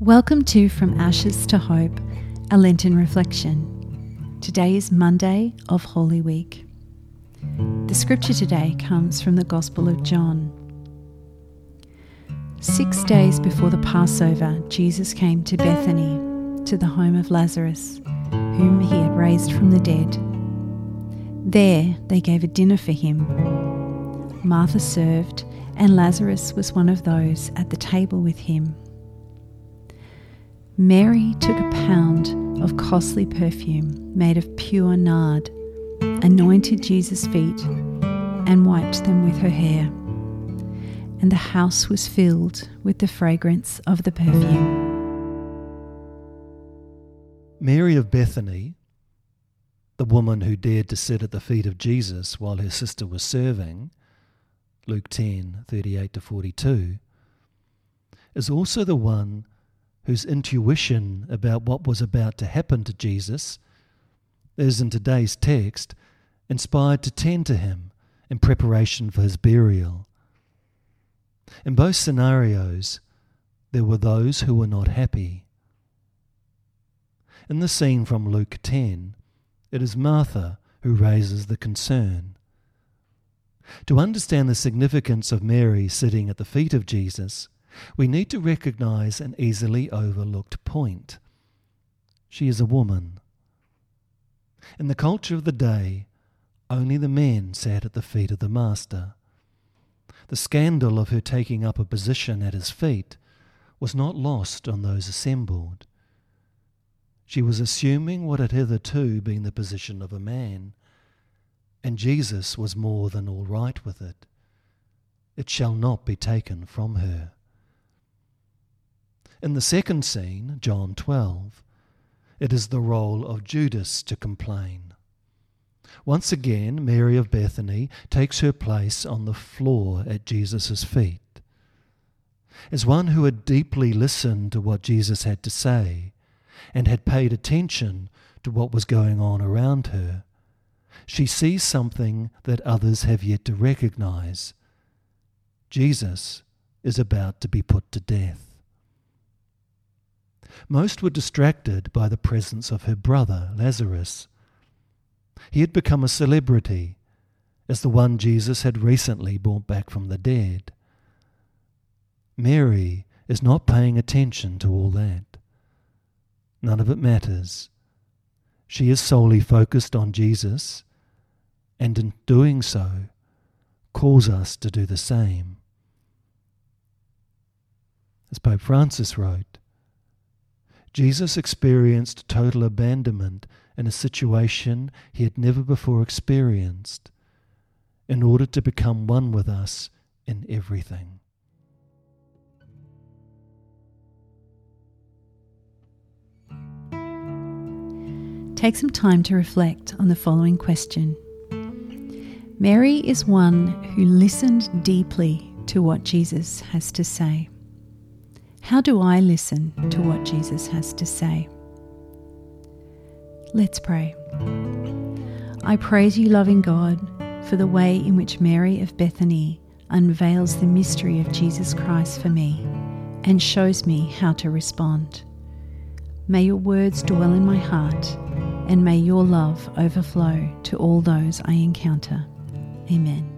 Welcome to From Ashes to Hope, a Lenten reflection. Today is Monday of Holy Week. The scripture today comes from the Gospel of John. Six days before the Passover, Jesus came to Bethany, to the home of Lazarus, whom he had raised from the dead. There they gave a dinner for him. Martha served, and Lazarus was one of those at the table with him. Mary took a pound of costly perfume made of pure nard, anointed Jesus' feet, and wiped them with her hair. And the house was filled with the fragrance of the perfume. Mary of Bethany, the woman who dared to sit at the feet of Jesus while her sister was serving, Luke 10 38 to 42, is also the one whose intuition about what was about to happen to Jesus is in today's text inspired to tend to him in preparation for his burial. In both scenarios, there were those who were not happy. In the scene from Luke 10, it is Martha who raises the concern. To understand the significance of Mary sitting at the feet of Jesus, we need to recognize an easily overlooked point. She is a woman. In the culture of the day, only the men sat at the feet of the Master. The scandal of her taking up a position at his feet was not lost on those assembled. She was assuming what had hitherto been the position of a man, and Jesus was more than all right with it. It shall not be taken from her. In the second scene, John 12, it is the role of Judas to complain. Once again, Mary of Bethany takes her place on the floor at Jesus' feet. As one who had deeply listened to what Jesus had to say and had paid attention to what was going on around her, she sees something that others have yet to recognize. Jesus is about to be put to death. Most were distracted by the presence of her brother, Lazarus. He had become a celebrity, as the one Jesus had recently brought back from the dead. Mary is not paying attention to all that. None of it matters. She is solely focused on Jesus, and in doing so, calls us to do the same. As Pope Francis wrote, Jesus experienced total abandonment in a situation he had never before experienced in order to become one with us in everything. Take some time to reflect on the following question. Mary is one who listened deeply to what Jesus has to say. How do I listen to what Jesus has to say? Let's pray. I praise you, loving God, for the way in which Mary of Bethany unveils the mystery of Jesus Christ for me and shows me how to respond. May your words dwell in my heart and may your love overflow to all those I encounter. Amen.